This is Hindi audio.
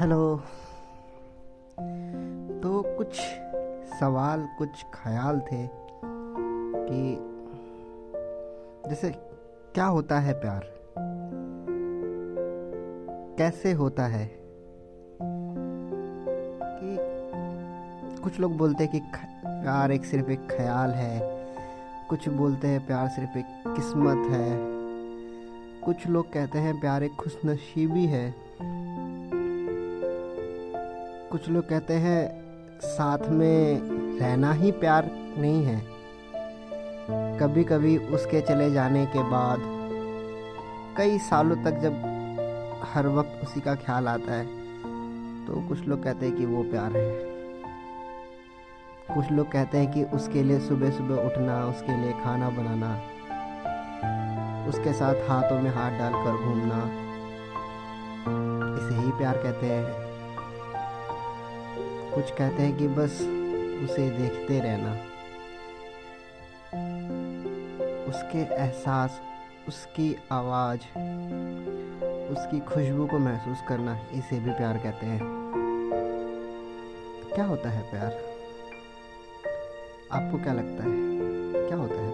हेलो। तो कुछ सवाल, कुछ ख्याल थे कि जैसे क्या होता है प्यार? कैसे होता है? कि कुछ लोग बोलते हैं कि प्यार एक सिर्फ़ एक ख्याल है। कुछ बोलते हैं प्यार सिर्फ़ एक किस्मत है। कुछ लोग कहते हैं प्यार एक खुशनसीबी है। कुछ लोग कहते हैं, साथ में रहना ही प्यार नहीं है। कभी कभी उसके चले जाने के बाद, कई सालों तक जब हर वक्त उसी का ख्याल आता है तो कुछ लोग कहते हैं कि वो प्यार है। कुछ लोग कहते हैं कि उसके लिए सुबह सुबह उठना, उसके लिए खाना बनाना, उसके साथ हाथों में हाथ डालकर घूमना, इसे ही प्यार कहते हैं। कुछ कहते हैं कि बस उसे देखते रहना। उसके एहसास, उसकी आवाज़, उसकी खुशबू को महसूस करना इसे भी प्यार कहते हैं। क्या होता है प्यार? आपको क्या लगता है? क्या होता है?